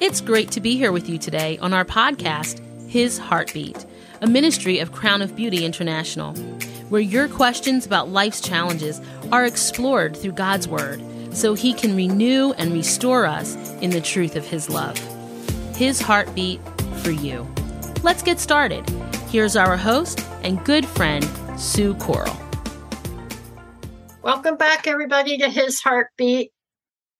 It's great to be here with you today on our podcast, His Heartbeat, a ministry of Crown of Beauty International, where your questions about life's challenges are explored through God's Word so He can renew and restore us in the truth of His love. His Heartbeat for you. Let's get started. Here's our host and good friend, Sue Coral. Welcome back, everybody, to His Heartbeat.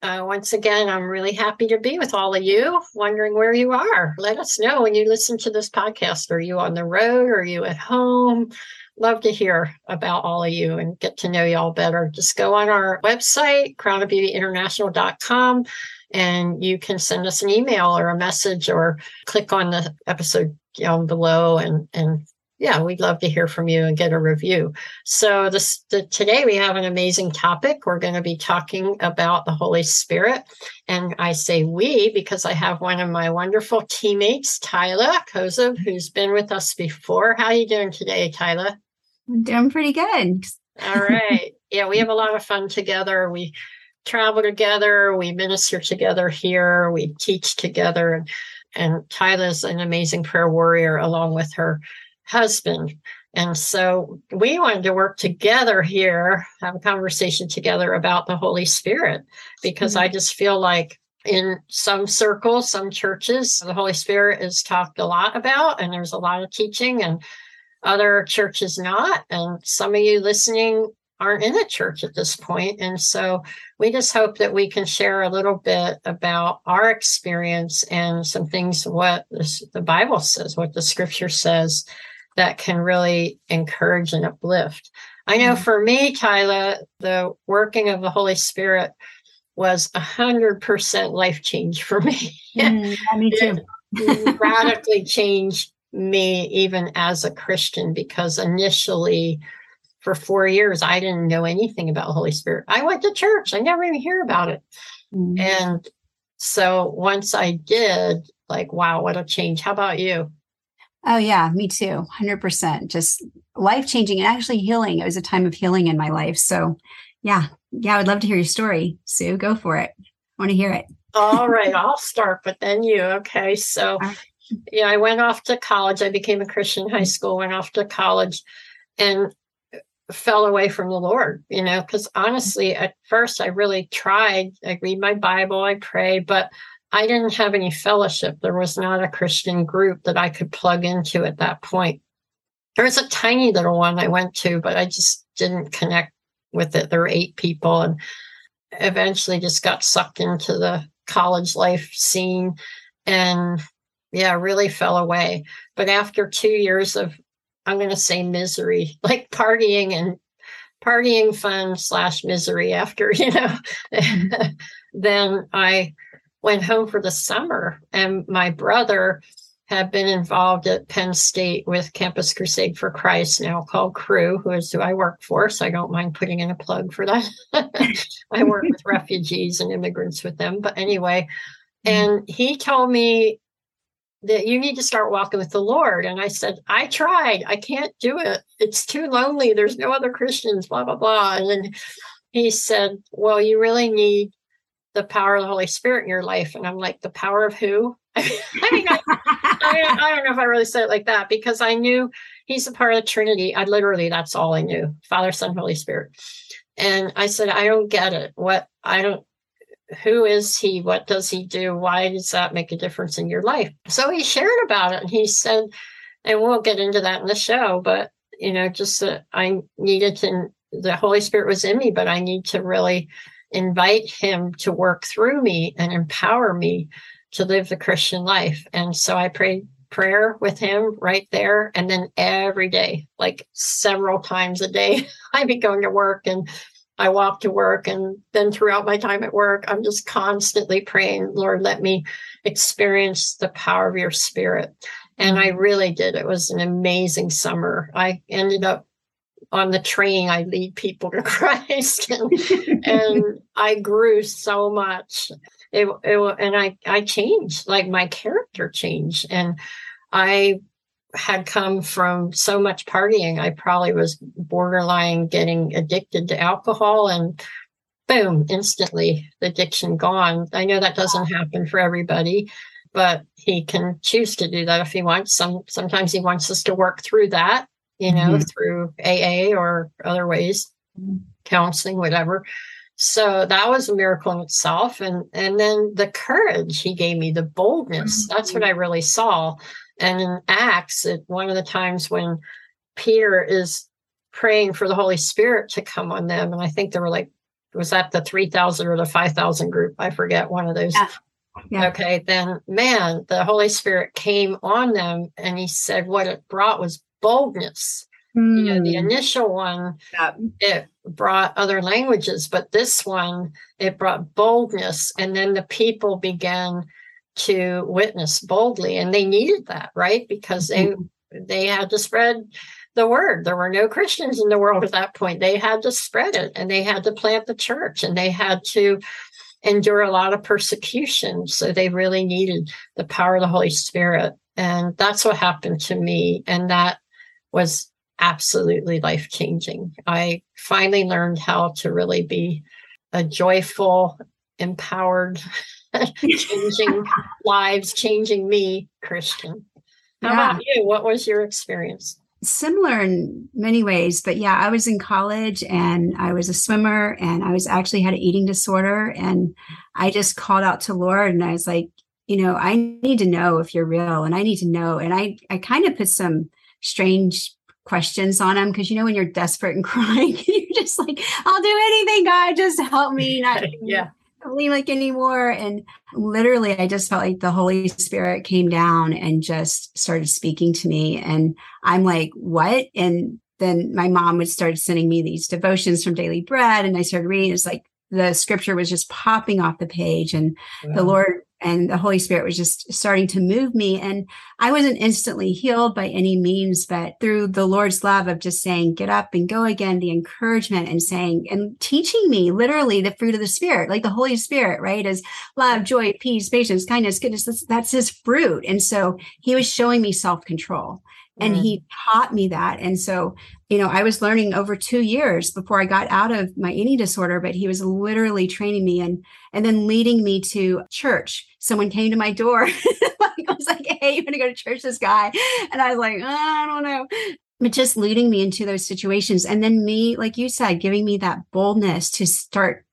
Uh, once again, I'm really happy to be with all of you. Wondering where you are. Let us know when you listen to this podcast. Are you on the road? Are you at home? Love to hear about all of you and get to know you all better. Just go on our website, crownofbeautyinternational.com, and you can send us an email or a message or click on the episode down below and, and yeah, we'd love to hear from you and get a review. So this the, today we have an amazing topic. We're going to be talking about the Holy Spirit, and I say we because I have one of my wonderful teammates, Tyler Kozub, who's been with us before. How are you doing today, Tyler? I'm doing pretty good. All right. Yeah, we have a lot of fun together. We travel together. We minister together here. We teach together, and and Tyler's an amazing prayer warrior along with her husband. And so we wanted to work together here, have a conversation together about the Holy Spirit, because mm-hmm. I just feel like in some circles, some churches, the Holy Spirit is talked a lot about, and there's a lot of teaching, and other churches not. And some of you listening aren't in a church at this point. And so we just hope that we can share a little bit about our experience and some things what this, the Bible says, what the scripture says that can really encourage and uplift. I know mm-hmm. for me, Tyler, the working of the Holy Spirit was a hundred percent life change for me. Mm, me too. radically changed me even as a Christian because initially for four years I didn't know anything about the Holy Spirit. I went to church, I never even hear about it. Mm. And so once I did, like, wow, what a change. How about you? Oh, yeah, me too. 100%. Just life changing and actually healing. It was a time of healing in my life. So, yeah, yeah, I would love to hear your story. Sue, go for it. I want to hear it. All right, I'll start, but then you. Okay. So, yeah, I went off to college. I became a Christian high school, went off to college and fell away from the Lord, you know, because honestly, at first I really tried. I read my Bible, I pray, but I didn't have any fellowship. There was not a Christian group that I could plug into at that point. There was a tiny little one I went to, but I just didn't connect with it. There were eight people and eventually just got sucked into the college life scene and yeah, really fell away. But after two years of, I'm going to say misery, like partying and partying fun slash misery after, you know, mm-hmm. then I went home for the summer, and my brother had been involved at Penn State with Campus Crusade for Christ, now called Cru, who is who I work for. So I don't mind putting in a plug for that. I work with refugees and immigrants with them. But anyway, and he told me that you need to start walking with the Lord. And I said, I tried. I can't do it. It's too lonely. There's no other Christians, blah, blah, blah. And then he said, Well, you really need the power of the Holy Spirit in your life. And I'm like, the power of who? I mean, I, I, I, don't know if I really said it like that because I knew he's a part of the Trinity. I literally, that's all I knew Father, Son, Holy Spirit. And I said, I don't get it. What, I don't, who is he? What does he do? Why does that make a difference in your life? So he shared about it and he said, and we'll get into that in the show, but, you know, just that I needed to, the Holy Spirit was in me, but I need to really invite him to work through me and empower me to live the Christian life. And so I prayed prayer with him right there. And then every day, like several times a day, I'd be going to work and I walk to work. And then throughout my time at work, I'm just constantly praying, Lord, let me experience the power of your spirit. And I mm-hmm. really did. It was an amazing summer. I ended up on the train i lead people to christ. And, and i grew so much. It, it, and i i changed like my character changed. And i had come from so much partying. I probably was borderline getting addicted to alcohol and boom, instantly the addiction gone. I know that doesn't happen for everybody, but he can choose to do that if he wants. Some sometimes he wants us to work through that, you know, mm-hmm. through AA or other ways, counseling, whatever. So that was a miracle in itself. And and then the courage he gave me, the boldness, mm-hmm. that's what I really saw. And in Acts, at one of the times when Peter is praying for the Holy Spirit to come on them, and I think there were like was that the 3000 or the 5000 group i forget one of those yeah. Yeah. okay then man the holy spirit came on them and he said what it brought was boldness mm. you know the hmm. initial one yeah. it brought other languages but this one it brought boldness and then the people began to witness boldly and they needed that right because mm-hmm. they they had to spread the word. There were no Christians in the world at that point. They had to spread it and they had to plant the church and they had to endure a lot of persecution. So they really needed the power of the Holy Spirit. And that's what happened to me. And that was absolutely life changing. I finally learned how to really be a joyful, empowered, changing lives, changing me Christian. How yeah. about you? What was your experience? similar in many ways but yeah i was in college and i was a swimmer and i was actually had an eating disorder and i just called out to lord and i was like you know i need to know if you're real and i need to know and i i kind of put some strange questions on him because you know when you're desperate and crying you're just like i'll do anything god just help me not yeah like anymore. And literally, I just felt like the Holy Spirit came down and just started speaking to me. And I'm like, what? And then my mom would start sending me these devotions from Daily Bread. And I started reading. It's like the scripture was just popping off the page. And wow. the Lord and the Holy Spirit was just starting to move me. And I wasn't instantly healed by any means, but through the Lord's love of just saying, get up and go again, the encouragement and saying, and teaching me literally the fruit of the Spirit, like the Holy Spirit, right? Is love, joy, peace, patience, kindness, goodness. That's, that's his fruit. And so he was showing me self control and mm. he taught me that and so you know i was learning over two years before i got out of my eating disorder but he was literally training me and and then leading me to church someone came to my door i was like hey you want to go to church this guy? And i was like oh, i don't know. But just leading me into those situations and then me like you said giving me that boldness to start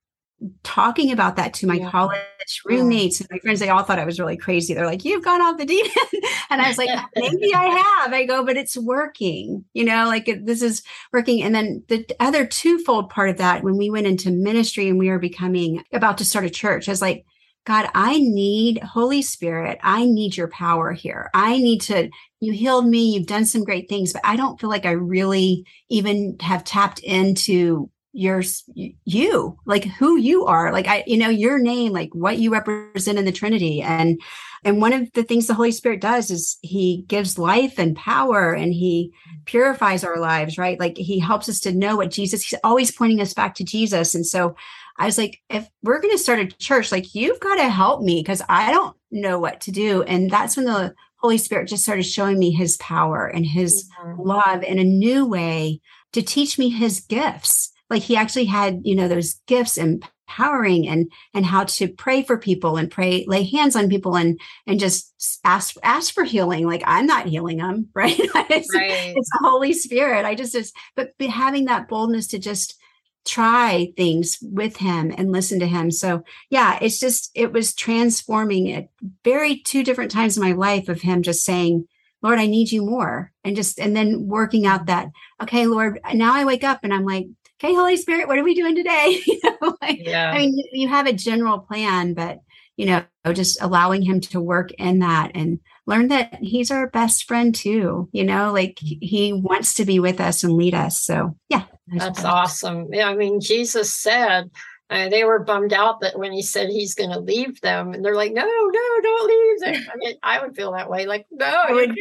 talking about that to my yeah. college roommates yeah. and my friends they all thought i was really crazy. They're like you've gone off the deep end. And i was like uh, maybe i have. I go but it's working you know like this is working. And then the other twofold part of that when we went into ministry and we were becoming about to start a church i was like God, I need Holy Spirit. I need your power here. I need to, you healed me. You've done some great things, but I don't feel like I really even have tapped into your you like who you are like i you know your name like what you represent in the trinity and and one of the things the holy spirit does is he gives life and power and he purifies our lives right like he helps us to know what jesus he's always pointing us back to jesus and so i was like if we're going to start a church like you've got to help me because i don't know what to do. And that's when the holy spirit just started showing me his power and his mm-hmm. love in a new way to teach me his gifts. Like he actually had you know those gifts empowering and and how to pray for people and pray lay hands on people and and just ask ask for healing. Like i'm not healing them right? It's, right. it's the holy spirit. I just just but having that boldness to just try things with him and listen to him so yeah it's just it was transforming at very two different times in my life of him just saying lord i need you more and just and then working out that okay lord now i wake up and i'm like okay, Holy Spirit, what are we doing today? you know, like, yeah. I mean, you have a general plan, but you know, just allowing him to work in that and learn that he's our best friend too. You know, like he wants to be with us and lead us. So yeah, that's awesome. Yeah, I mean, Jesus said. Uh, they were bummed out that when he said he's going to leave them, and they're like, "No, no, don't leave them." I mean, I would feel that way. Like, no, I would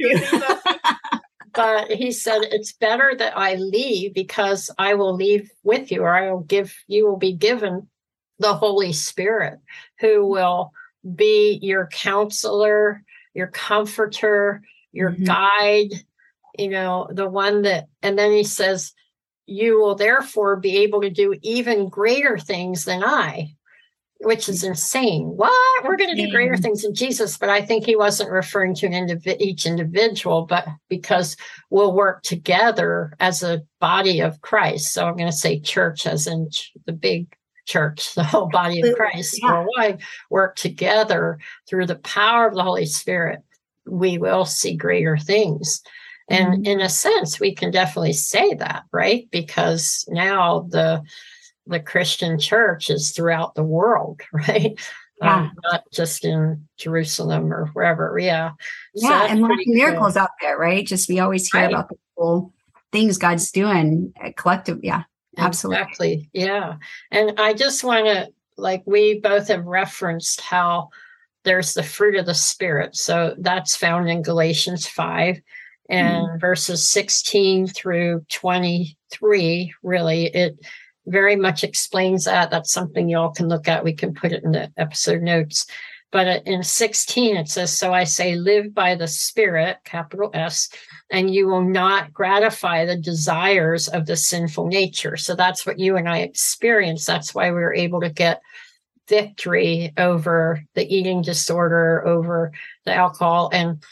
but he said it's better that I leave because I will leave with you, or I will give you will be given the Holy Spirit, who will be your counselor, your comforter, your mm-hmm. guide, you know, the one that, and then he says, you will therefore be able to do even greater things than I, which is insane. What? We're going to do greater things in Jesus, but I think he wasn't referring to an indiv- each individual, but because we'll work together as a body of Christ. So I'm going to say church as in the big church, the whole body of Christ yeah. worldwide, work together through the power of the Holy Spirit. We will see greater things. And mm-hmm. in a sense, we can definitely say that, right? Because now the the Christian church is throughout the world, right? Yeah. Um, not just in Jerusalem or wherever. Yeah. Yeah. So and lots of miracles cool. out there, right? Just we always hear right. about the cool things God's doing uh, collective. Yeah. Absolutely. Exactly. Yeah. And I just want to, like, we both have referenced how there's the fruit of the Spirit. So that's found in Galatians 5 and mm. verses 16 through 23. Really, it very much explains that. That's something y'all can look at. We can put it in the episode notes. But in 16, it says, So I say, live by the Spirit, capital S, and you will not gratify the desires of the sinful nature. So that's what you and I experienced. That's why we were able to get victory over the eating disorder, over the alcohol. And,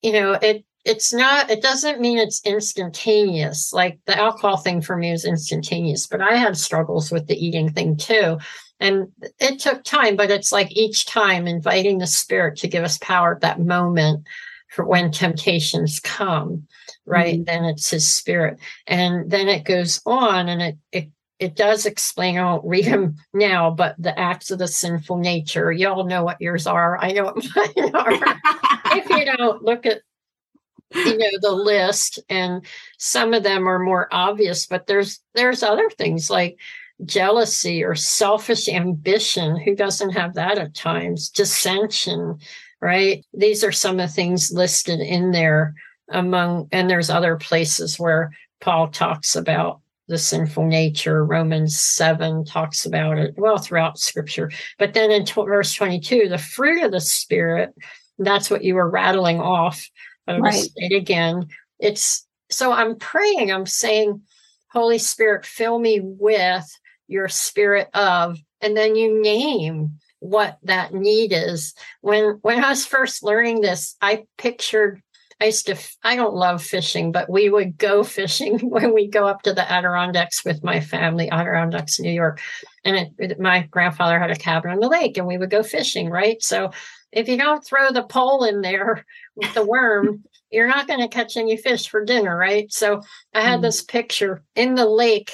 you know, it, it's not it doesn't mean it's instantaneous like the alcohol thing for me was instantaneous but i had struggles with the eating thing too and it took time but it's like each time inviting the spirit to give us power at that moment for when temptations come right mm-hmm. then it's his spirit and then it goes on and it, it it does explain, I won't read them now, but the acts of the sinful nature. Y'all know what yours are. I know what mine are. if you don't, look at you know the list and some of them are more obvious but there's there's other things like jealousy or selfish ambition. Who doesn't have that at times? Dissension right? These are some of the things listed in there among and there's other places where paul talks about the sinful nature. Romans 7 talks about it well throughout scripture. But then in t- verse 22 the fruit of the spirit that's what you were rattling off. I'm right. say it again. It's so I'm praying, I'm saying, Holy Spirit, fill me with your spirit of, and then you name what that need is. When when I was first learning this, I pictured I used to I don't love fishing, but we would go fishing when we go up to the Adirondacks with my family, Adirondacks, New York. And it, it, my grandfather had a cabin on the lake and we would go fishing, right? So if you don't throw the pole in there with the worm, you're not going to catch any fish for dinner, right? So I had mm. this picture in the lake,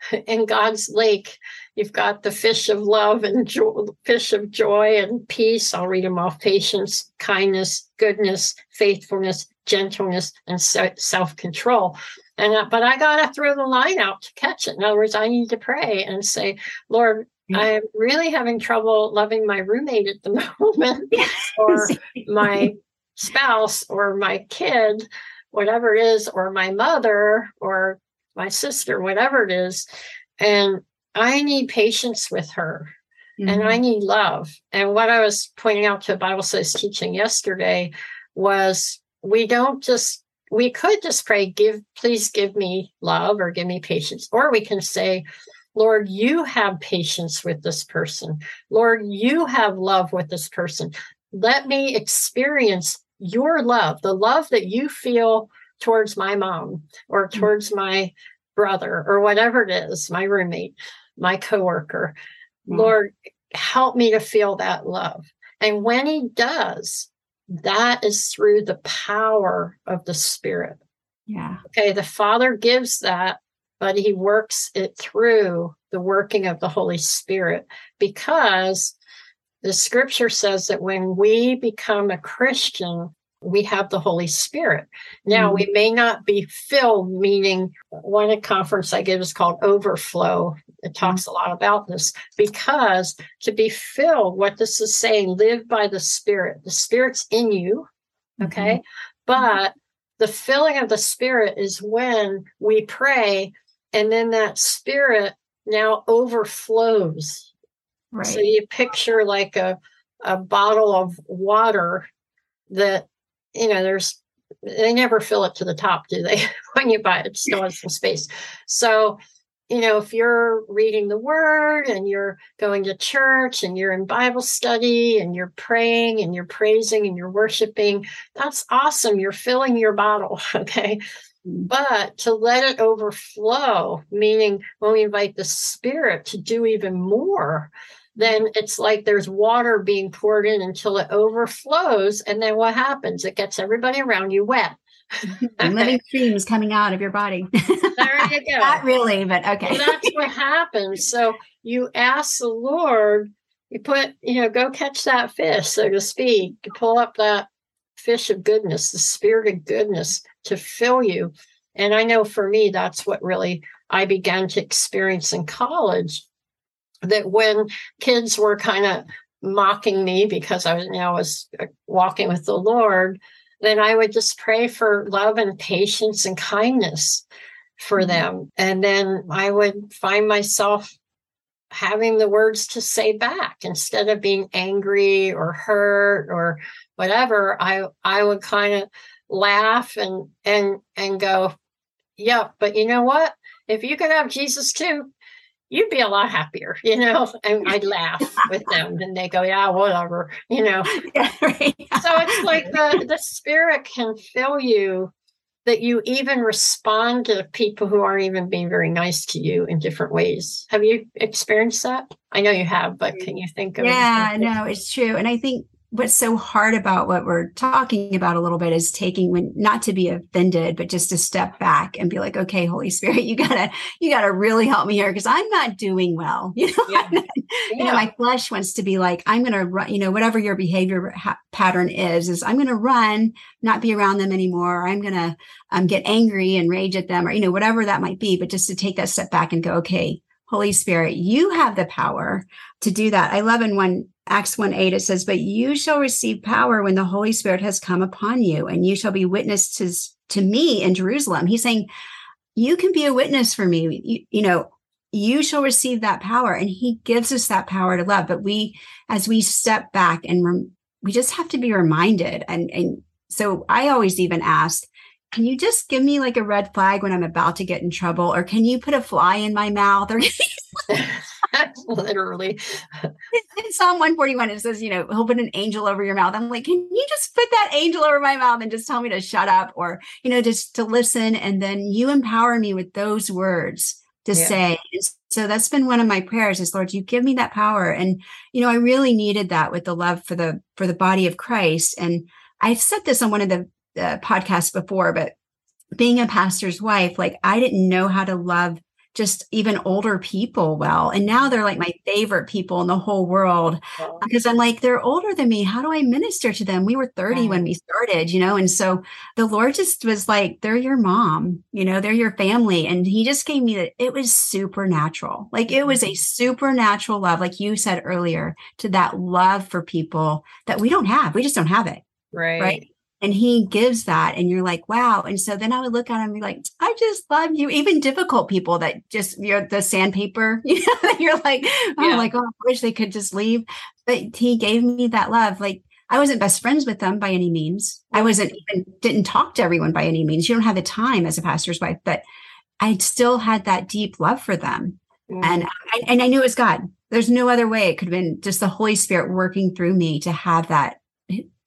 in God's lake. You've got the fish of love and joy, fish of joy and peace. I'll read them off patience, kindness, goodness, faithfulness, gentleness, and self control. And uh, but I got to throw the line out to catch it. In other words, I need to pray and say, Lord, I'm really having trouble loving my roommate at the moment or my spouse or my kid, whatever it is, or my mother or my sister, whatever it is. And I need patience with her mm-hmm. and I mm-hmm. need love. And what I was pointing out to Bible Studies teaching yesterday was we don't just we could just pray give please give me love or give me patience or we can say Lord, you have patience with this person. Lord, you have love with this person. Let me experience your love, the love that you feel towards my mom or mm. towards my brother or whatever it is, my roommate, my coworker. Mm. Lord, help me to feel that love. And when he does, that is through the power of the Spirit. Yeah. Okay. The Father gives that but he works it through the working of the Holy Spirit because the scripture says that when we become a Christian, we have the Holy Spirit. Now, mm-hmm. we may not be filled, meaning one conference I give is called Overflow. It talks mm-hmm. a lot about this because to be filled, what this is saying, live by the Spirit. The Spirit's in you, okay? Mm-hmm. But the filling of the Spirit is when we pray and then that spirit now overflows right so you picture like a a bottle of water that you know there's they never fill it to the top, do they? when you buy it, it still has some space. So, you know, if you're reading the word and you're going to church and you're in Bible study and you're praying and you're praising and you're worshiping, that's awesome. You're filling your bottle. Okay. Mm. But to let it overflow, meaning when we invite the Spirit to do even more, then it's like there's water being poured in until it overflows. And then what happens? It gets everybody around you wet. and living streams coming out of your body. there you go. Not really, but okay. Well, that's what happens. So you ask the Lord, you put, you know, go catch that fish, so to speak, to pull up that fish of goodness, the spirit of goodness to fill you. And I know for me, that's what really I began to experience in college. That when kids were kind of mocking me because I was you know, was uh, walking with the Lord, then I would just pray for love and patience and kindness for mm-hmm. them. And then I would find myself having the words to say back instead of being angry or hurt or whatever i i would kind of laugh and and and go yeah but you know what if you could have jesus too you'd be a lot happier you know and i'd laugh with them and they go yeah whatever you know yeah, right. so it's like the the spirit can fill you that you even respond to people who aren't even being very nice to you in different ways. Have you experienced that? I know you have, but can you think of Yeah, no, it's true. And I think what's so hard about what we're talking about a little bit is taking when not to be offended but just to step back and be like okay holy spirit you gotta you gotta really help me here because i'm not doing well you know yeah. you yeah. know my flesh wants to be like i'm gonna run you know whatever your behavior ha- pattern is is i'm gonna run not be around them anymore or i'm gonna um, get angry and rage at them or you know whatever that might be but just to take that step back and go okay Holy Spirit, you have the power to do that. I love in one Acts 1 8, it says, But you shall receive power when the Holy Spirit has come upon you, and you shall be witnesses to me in Jerusalem. He's saying, You can be a witness for me. You, you know, you shall receive that power. And he gives us that power to love. But we, as we step back and rem- we just have to be reminded. And, and so I always even ask, can you just give me like a red flag when I'm about to get in trouble? Or can you put a fly in my mouth? Or literally. In Psalm 141, it says, you know, he'll put an angel over your mouth. I'm like, can you just put that angel over my mouth and just tell me to shut up or, you know, just to listen? And then you empower me with those words to yeah. say. so that's been one of my prayers is Lord, you give me that power. And, you know, I really needed that with the love for the, for the body of Christ. And I've said this on one of the uh, podcasts before, but being a pastor's wife, like I didn't know how to love just even older people well. And now they're like my favorite people in the whole world because I'm like, they're older than me. How do I minister to them? We were 30 when we started, you know? And so the Lord just was like, they're your mom, you know, they're your family. And He just gave me that it was supernatural. Like it was a mm-hmm. supernatural love, like you said earlier, to that love for people that we don't have. We just don't have it. Right. Right and he gives that and you're like wow. And so then i would look at him and be like i just love you. Even difficult people that just you're the sandpaper you know That you're like oh yeah. like oh i wish they could just leave. But he gave me that love. Like i wasn't best friends with them by any means. I wasn't even didn't talk to everyone by any means. You don't have the time as a pastor's wife but i still had that deep love for them. Mm. and I, and i knew it was god. There's no other way it could have been just the holy spirit working through me to have that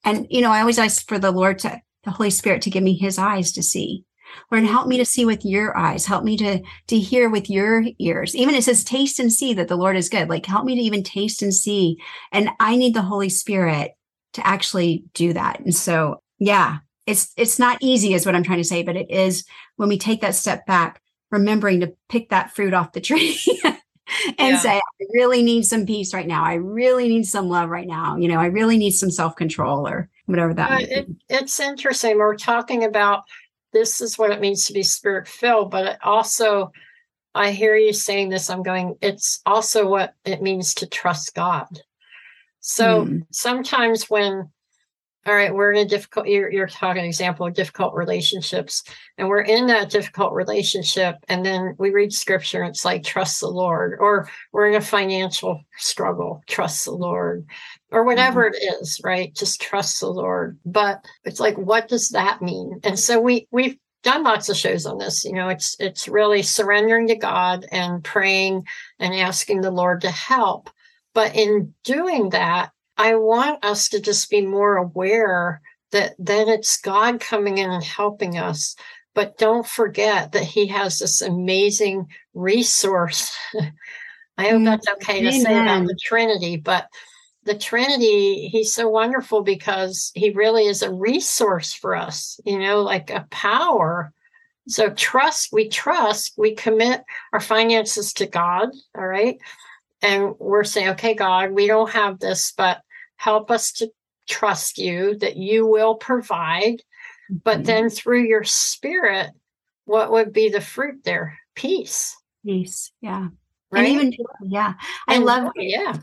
and, you know, I always ask for the Lord to, the Holy Spirit to give me his eyes to see. Lord, help me to see with your eyes. Help me to, to hear with your ears. Even it says taste and see that the Lord is good. Like help me to even taste and see. And I need the Holy Spirit to actually do that. And so, yeah, it's, it's not easy is what I'm trying to say, but it is when we take that step back, remembering to pick that fruit off the tree and yeah. say, I really need some peace right now. I really need some love right now. You know, I really need some self control or whatever that uh, it, It's interesting. We're talking about this is what it means to be spirit filled, but also, I hear you saying this. I'm going, it's also what it means to trust God. So mm. sometimes when all right, we're in a difficult, you're, you're talking example of difficult relationships, and we're in that difficult relationship. And then we read scripture, and it's like, trust the Lord, or we're in a financial struggle, trust the Lord, or whatever mm-hmm. it is, right? Just trust the Lord. But it's like, what does that mean? And so we, we've done lots of shows on this. You know, it's, it's really surrendering to God and praying and asking the Lord to help. But in doing that, I want us to just be more aware that then it's God coming in and helping us. But don't forget that He has this amazing resource. I hope that's okay to say about the mm-hmm. Trinity, but the Trinity, He's so wonderful because He really is a resource for us, you know, like a power. So trust, we trust, we commit our finances to God, all right? And we're saying, okay, God, we don't have this, but help us to trust you that you will provide. But mm-hmm. then through your spirit, what would be the fruit there? Peace. Peace. Yeah. Right. And even, yeah. I and, love, yeah.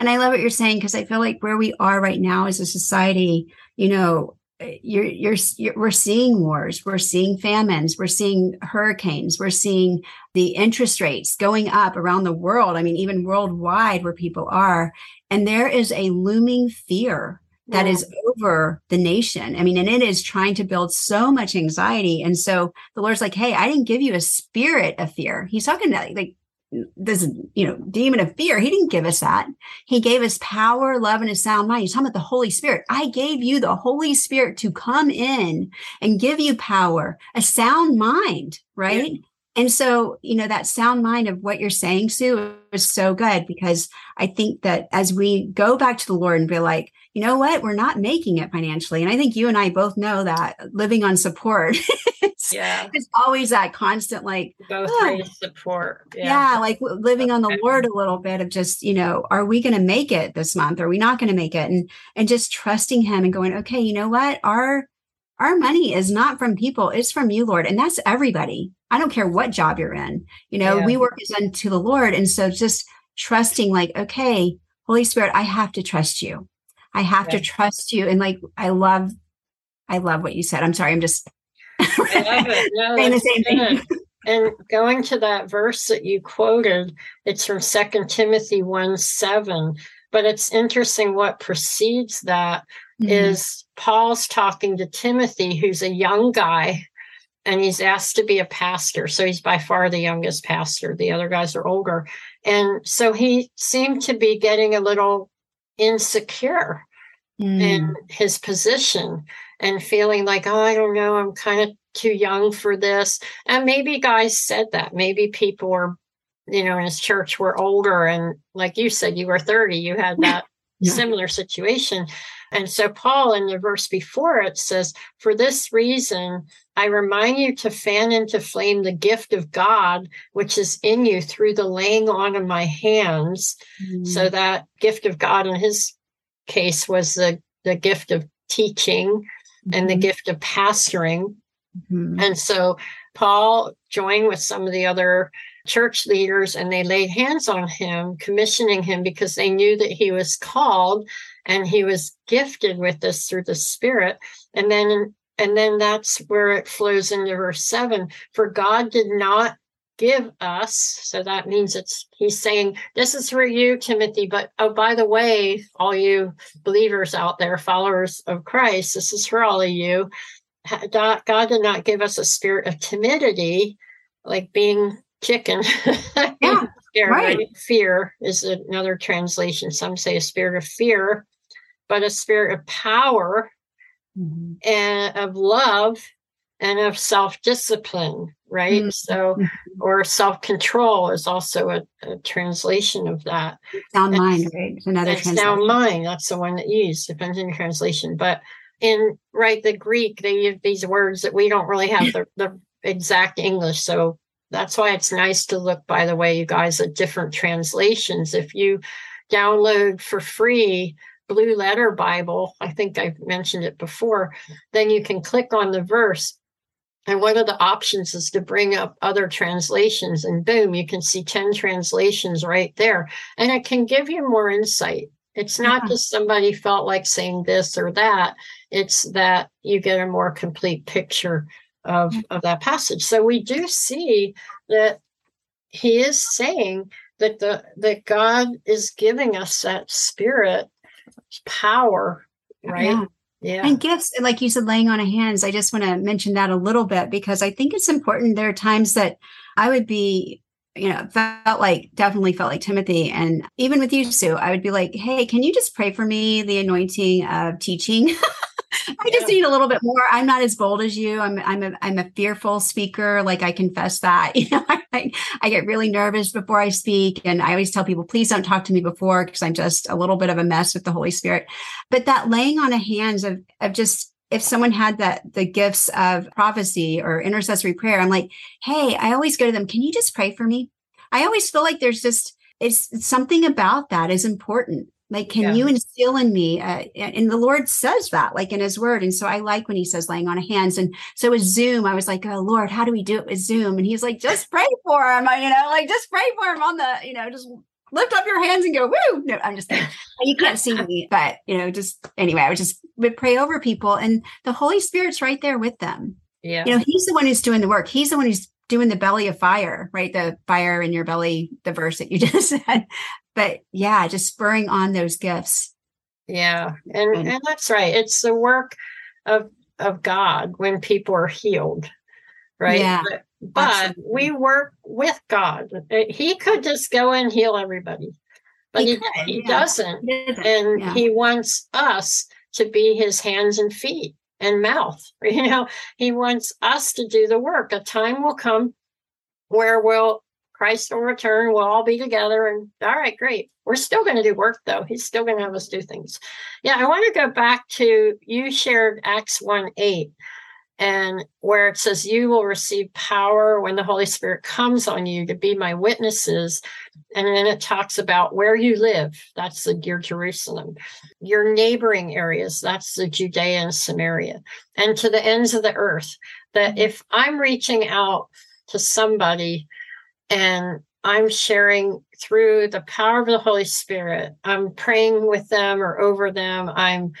And I love what you're saying because I feel like where we are right now as a society, you know, you're, you're, you're, we're seeing wars we're seeing famines we're seeing hurricanes we're seeing the interest rates going up around the world i mean even worldwide where people are and there is a looming fear that yeah. is over the nation. I mean, and it is trying to build so much anxiety. And so the Lord's like, hey, I didn't give you a spirit of fear. He's talking to like this you know demon of fear he didn't give us that. He gave us power love and a sound mind. He's talking about the holy spirit. I gave you the holy spirit to come in and give you power a sound mind right? Yeah. and so you know that sound mind of what you're saying sue is so good because i think that as we go back to the lord and be like you know what? We're not making it financially. And i think you and i both know that living on support yeah. it's always that constant like both oh, support. Yeah. yeah. like living on the lord a little bit of just you know are we going to make it this month? Are we not going to make it? And and just trusting him and going okay you know what? Our our money is not from people it's from you lord. And that's everybody. I don't care what job you're in. You know yeah. we work as unto the lord. And so just trusting like okay holy spirit i have to trust you. I have yeah. to trust you. And like i love i love what you said. I'm sorry i'm just I love it. No, saying the same thing. And going to that verse that you quoted, it's from Second Timothy 1 7. But it's interesting what precedes that mm-hmm. is Paul's talking to Timothy, who's a young guy, and he's asked to be a pastor. So he's by far the youngest pastor. The other guys are older. And so he seemed to be getting a little insecure mm. in his position and feeling like, oh, I don't know, I'm kind of too young for this. And maybe guys said that. Maybe people were, you know, in his church were older. And like you said, you were 30, you had that yeah. similar situation. And so, Paul, in the verse before it says, For this reason, I remind you to fan into flame the gift of God, which is in you through the laying on of my hands. Mm-hmm. So, that gift of God in his case was the, the gift of teaching mm-hmm. and the mm-hmm. gift of pastoring. Mm-hmm. And so Paul joined with some of the other church leaders and they laid hands on him, commissioning him because they knew that he was called and he was gifted with this through the Spirit. And then and then that's where it flows into verse seven. For God did not give us. So that means it's he's saying this is for you, Timothy. But oh, by the way, all you believers out there, followers of Christ, this is for all of you. God did not give us a spirit of timidity, like being chicken. Yeah, scared, right. right. Fear is another translation. Some say a spirit of fear, but a spirit of power mm-hmm. and of love and of self discipline, right? Mm-hmm. So, or self control is also a, a, translation of that. Sound and, mind, right? another translation. Sound mind, that's the one that used, depends on translation. But in right the greek they use these words that we don't really have the, the exact english so that's why it's nice to look by the way you guys at different translations if you download for free blue letter bible i think i've mentioned it before then you can click on the verse and one of the options is to bring up other translations and boom you can see 10 translations right there and it can give you more insight It's not Yeah. just somebody felt like saying this or that. It's that you get a more complete picture of, mm. of that passage. So we do see that he is saying that the that God is giving us that spirit power, right? Yeah. Yeah. And gifts, like you said, laying on of hands. I just want to mention that a little bit because I think it's important. There are times that I would be, you know, felt like definitely felt like Timothy. And even with you, Sue, I would be like, hey, can you just pray for me the anointing of teaching? I just need a little bit more. I'm not as bold as you. I'm I'm a I'm a fearful speaker. Like I confess that. You know, I, I get really nervous before I speak. And I always tell people, please don't talk to me before because I'm just a little bit of a mess with the Holy Spirit. But that laying on of hands of of just if someone had that the gifts of prophecy or intercessory prayer, I'm like, hey, I always go to them, can you just pray for me? I always feel like there's just it's, it's something about that is important. Like, can Yeah. you instill in me? Uh, and the Lord says that, like in His Word. And so I like when He says laying on of hands. And so with Zoom, I was like, oh Lord, how do we do it with Zoom? And He's like, just pray for him. You know, like just pray for him on the, you know, just lift up your hands and go woo. No, I'm just kidding. you can't see me, but you know, just anyway, I would just would pray over people, and the Holy Spirit's right there with them. yeah. You know, He's the one who's doing the work. He's the one who's doing the belly of fire, right? The fire in your belly, the verse that you just said. But yeah, just spurring on those gifts. Yeah, and And- and that's right. It's the work of of God when people are healed, right? Yeah, but, but absolutely. we work with God. Uh, He could just go and heal everybody, but He he, could, he yeah. doesn't, and yeah. he wants us to be his hands and feet and mouth. You know, he wants us to do the work. A time will come where we'll Christ will return. We'll all be together, and all right, great. We're still going to do work, though. He's still going to have us do things. Yeah, I want to go back to you shared Acts 1 8, and where it says, You will receive power when the Holy Spirit comes on you to be my witnesses. And then it talks about where you live. That's the dear Jerusalem. Your neighboring areas. That's the Judea and Samaria. And to the ends of the earth. That if I'm reaching out to somebody and I'm sharing through the power of the Holy Spirit. I'm praying with them or over them. I'm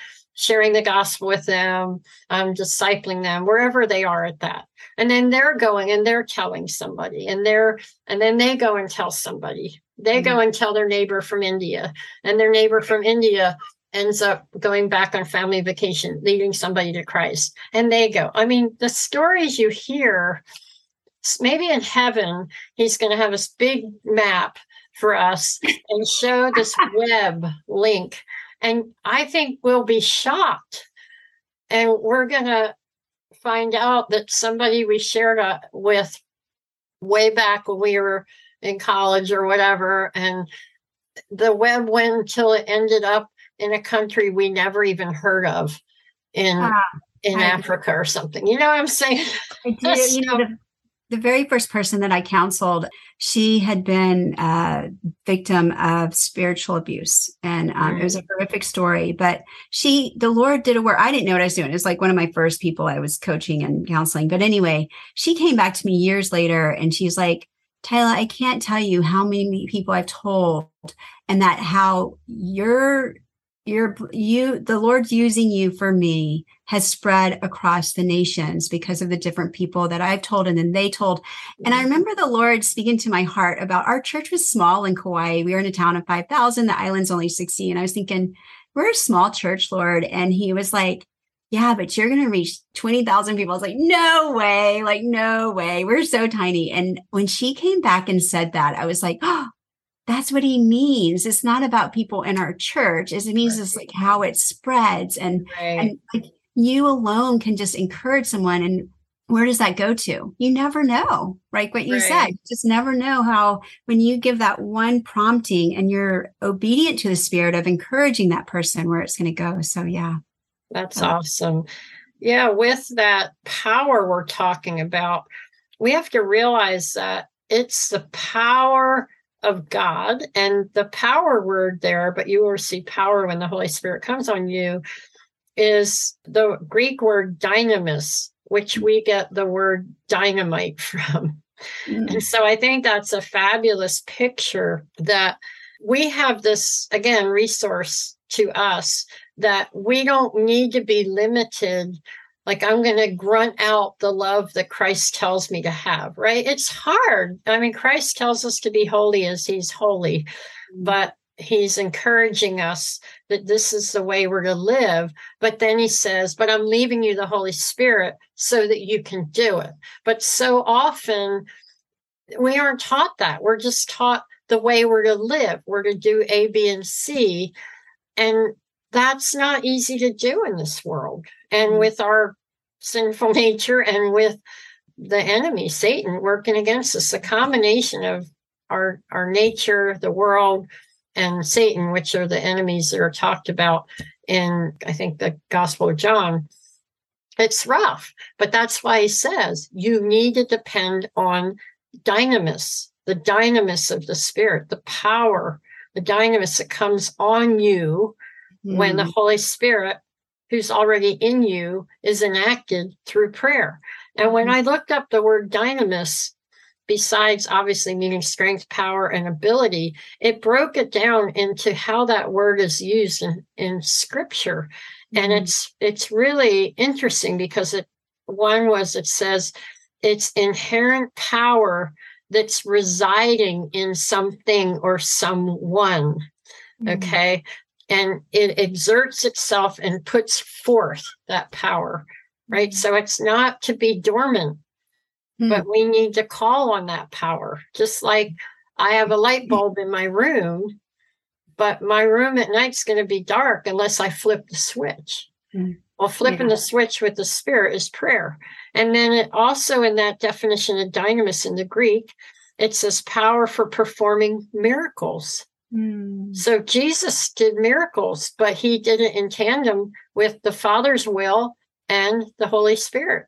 sharing the gospel with them. I'm discipling them wherever they are at that. And then they're going and they're telling somebody and they're and then they go and tell somebody. They go mm-hmm. and tell their neighbor from India and their neighbor from India ends up going back on family vacation, leading somebody to Christ. And they go. I mean, the stories you hear maybe in heaven he's going to have this big map for us and show this web link and i think we'll be shocked and we're going to find out that somebody we shared uh, with way back when we were in college or whatever and the web went until it ended up in a country we never even heard of in Ah, in I- africa or something you know what i'm saying I do. You know, the, the very first person that I counseled, she had been a victim of spiritual abuse. And um, it was a horrific story. But she, the Lord did a work. I didn't know what I was doing. It was like one of my first people I was coaching and counseling. But anyway, she came back to me years later and she's like, Tyler, I can't tell you how many people I've told and that how you're you're you the lord's using you for me has spread across the nations because of the different people that i've told and then they told. And i mm-hmm. remember the lord speaking to my heart about our church was small in kauai. We were in a town of 5000 the island's only 60 and i was thinking we're a small church lord. And he was like yeah but you're going to reach 20,000 people. I was like no way. Like no way. We're so tiny. And when she came back and said that i was like oh that's what he means. It's not about people in our church. It means it's like how it spreads and right and like you alone can just encourage someone and where does that go to? You never know. right? what you said, you just never know how when you give that one prompting and you're obedient to the spirit of encouraging that person where it's going to go. So yeah. That's Yeah. awesome. Yeah, with that power we're talking about, we have to realize that it's the power of God and the power word there, but you will receive power when the Holy Spirit comes on you, is the Greek word dynamis, which we get the word dynamite from. Mm. And so I think that's a fabulous picture that we have this again resource to us that we don't need to be limited like i'm going to grunt out the love that christ tells me to have right? It's hard. I mean christ tells us to be holy as he's holy mm-hmm. but he's encouraging us that this is the way we're to live. But then he says but i'm leaving you the holy spirit so that you can do it. But so often we aren't taught that. We're just taught the way we're to live. We're to do a b and c. And that's not easy to do in this world and mm-hmm. with our sinful nature and with the enemy satan working against us a combination of our our nature the world and Satan, which are the enemies that are talked about in, I think, the Gospel of John. It's rough, but that's why he says you need to depend on dynamis, the dynamis of the Spirit, the power, the dynamis that comes on you mm. when the hmm. Holy Spirit, who's already in you, is enacted through prayer. And when hmm. I looked up the word dynamis, besides obviously meaning strength, power, and ability, it broke it down into how that word is used in, in scripture. Mm-hmm. And it's it's really interesting because it one was it says it's inherent power that's residing in something or someone. Mm-hmm. Okay. And it exerts itself and puts forth that power, right? Mm-hmm. So it's not to be dormant mm But we need to call on that power. Just like I have a light bulb in my room, but my room at night's going to be dark unless I flip the switch. mm Well, flipping yeah. the switch with the spirit is prayer. And then it also in that definition of dynamis in the Greek, it says power for performing miracles. Mm. So Jesus did miracles, but he did it in tandem with the Father's will and the Holy Spirit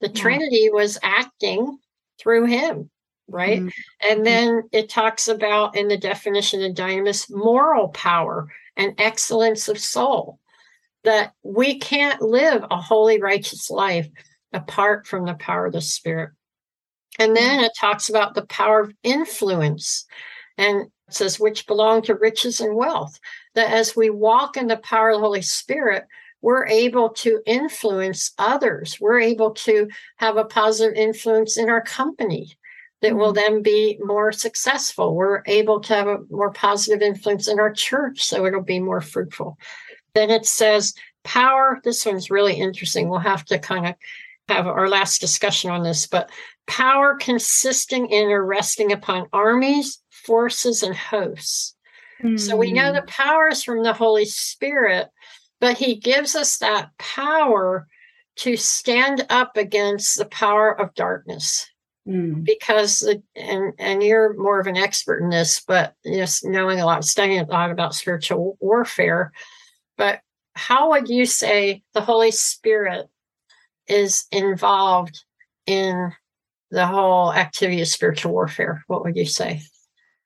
the yeah. Trinity was acting through him, right? Mm-hmm. And mm-hmm. then it talks about in the definition of dynamis moral power and excellence of soul. That we can't live a holy, righteous life apart from the power of the Spirit. And then it talks about the power of influence. And says, which belong to riches and wealth. That as we walk in the power of the Holy Spirit, we're able to influence others. We're able to have a positive influence in our company that mm-hmm. will then be more successful. We're able to have a more positive influence in our church, so it'll be more fruitful. Then it says power. This one's really interesting. We'll have to kind of have our last discussion on this, but power consisting in or resting upon armies, forces, and hosts. Mm-hmm. So we know the mm. power is from the Holy Spirit, but he gives us that power to stand up against the power of darkness mm. because the, and and you're more of an expert in this but just knowing a lot studying a lot about spiritual warfare but how would you say the holy spirit is involved in the whole activity of spiritual warfare what would you say?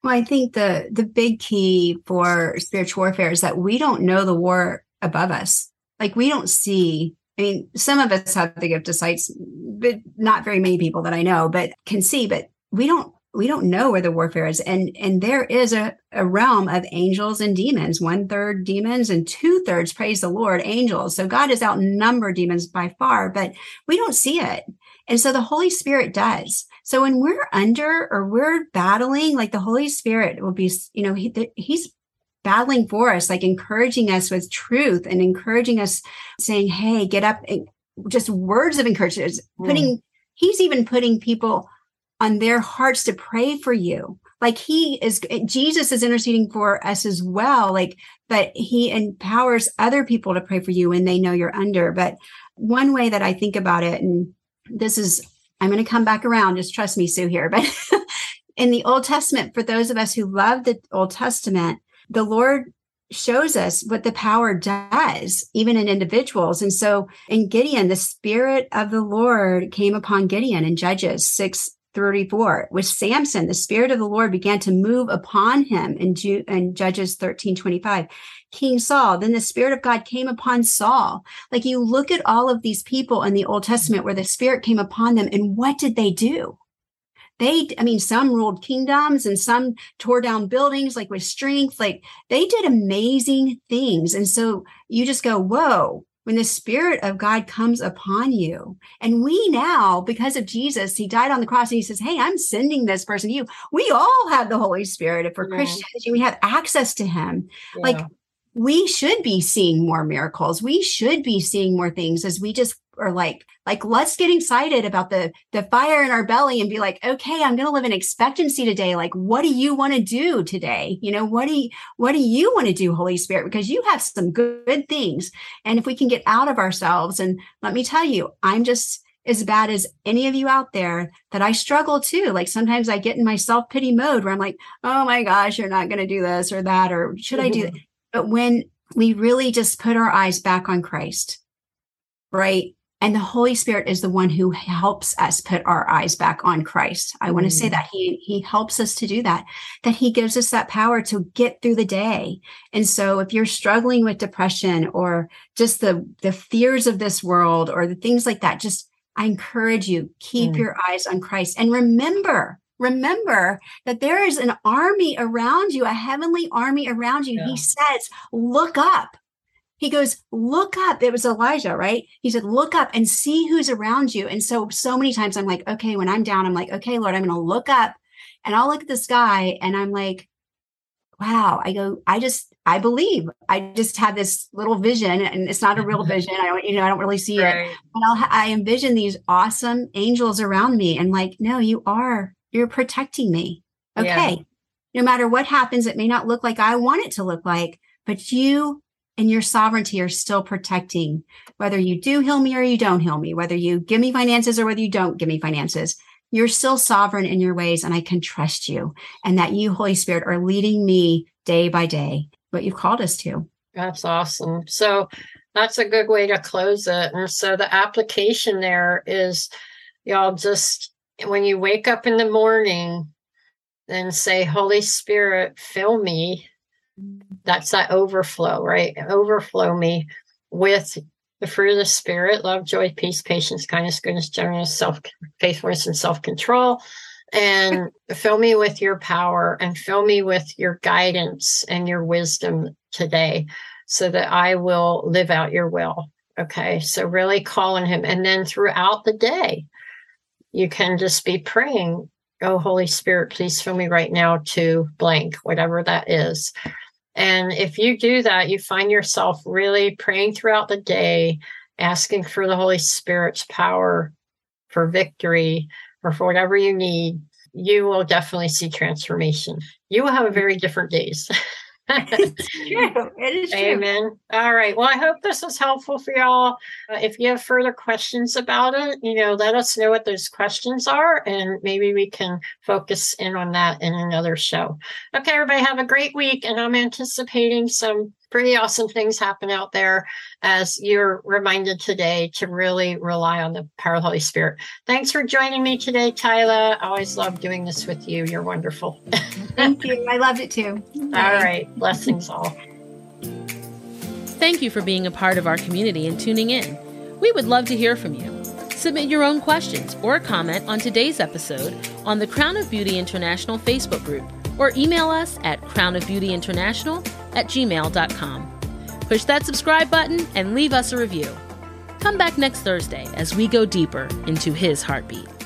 Well i think the the big key for spiritual warfare is that we don't know the war above us. Like we don't see, I mean, some of us have the gift of sights, but not very many people that I know, but can see, but we don't we don't know where the warfare is. And and there is a, a realm of angels and demons one third demons and two thirds praise the lord angels. So god has outnumbered demons by far but we don't see it and so the holy spirit does so when we're under or we're battling like the holy spirit will be you know he, he's battling for us, like encouraging us with truth and encouraging us saying, Hey, get up, And just words of encouragement, mm. putting, he's even putting people on their hearts to pray for you. Like he is, Jesus is interceding for us as well. Like, but he empowers other people to pray for you when they know you're under. But one way that I think about it, and this is, I'm going to come back around, just trust me, Sue, here. But in the Old Testament, for those of us who love the Old Testament, the Lord shows us what the power does, even in individuals. And so in Gideon, the Spirit of the Lord came upon Gideon in Judges 6 34. With Samson, the Spirit of the Lord began to move upon him in, Ju- in Judges 13 25. King Saul, then the Spirit of God came upon Saul. Like you look at all of these people in the Old Testament where the Spirit came upon them, and what did they do? they i mean some ruled kingdoms and some tore down buildings like with strength like they did amazing things and so you just go whoa when the spirit of god comes upon you and we now because of jesus he died on the cross and he says hey i'm sending this person to you we all have the holy spirit if we're yeah. christians we have access to him yeah. like we should be seeing more miracles. We should be seeing more things as we just are like, like, let's get excited about the, the fire in our belly and be like, okay, I'm going to live in expectancy today. Like, what do you want to do today? You know, what do you, what do you want to do, Holy Spirit? Because you have some good things. And if we can get out of ourselves and let me tell you, I'm just, as bad as any of you out there that I struggle too. Like sometimes I get in my self pity mode where I'm like, oh my gosh, you're not going to do this or that, or should mm-hmm. I do that? But when we really just put our eyes back on Christ, right? And the Holy Spirit is the one who helps us put our eyes back on Christ. I mm. want to say that he he helps us to do that. That he gives us that power to get through the day. And so if you're struggling with depression or just the the fears of this world or the things like that, just I encourage you keep mm. your eyes on Christ and remember remember that there is an army around you, a heavenly army around you. Yeah. He says, look up. He goes, look up. It was Elijah, right? He said, look up and see who's around you. And so, so many times I'm like, okay, when I'm down, I'm like, okay, Lord, I'm going to look up and I'll look at the sky and I'm like, wow. I go, I just, I believe. I just have this little vision and it's not a real vision. I don't, you know, I don't really see right. it. But I'll, I envision these awesome angels around me and like, no, you are you're protecting me. Okay. Yeah. No matter what happens, it may not look like I want it to look like, but you and your sovereignty are still protecting whether you do heal me or you don't heal me, whether you give me finances or whether you don't give me finances. You're still sovereign in your ways, and I can trust you, and that you, Holy Spirit, are leading me day by day, what you've called us to. That's awesome. So that's a good way to close it. And so the application there is y'all just when you wake up in the morning, then say, Holy Spirit, fill me. That's that overflow, right? Overflow me with the fruit of the Spirit love, joy, peace, patience, kindness, goodness, gentleness, self faithfulness, and self control. And fill me with your power and fill me with your guidance and your wisdom today so that I will live out your will. Okay. So, really calling him. And then throughout the day, you can just be praying, Oh, Holy Spirit, please fill me right now to blank, whatever that is. And if you do that, you find yourself really praying throughout the day, asking for the Holy Spirit's power for victory or for whatever you need, you will definitely see transformation. You will have a mm-hmm. very different days. it's true. It is Amen. True. All right. Well, I hope this was helpful for y'all. Uh, if you have further questions about it, you know, let us know what those questions are, and maybe we can focus in on that in another show. Okay, everybody, have a great week, and I'm anticipating some pretty awesome things happen out there as you're reminded today to really rely on the power of the Holy Spirit. Thanks for joining me today, Tyler. I always love doing this with you. You're wonderful. Thank you. I loved it too. Bye. All right. Blessings all. Thank you for being a part of our community and tuning in. We would love to hear from you. Submit your own questions or comment on today's episode on the Crown of Beauty International Facebook group or email us at crownofbeautyinternational at gmail.com. Push that subscribe button and leave us a review. Come back next Thursday as we go deeper into his heartbeat.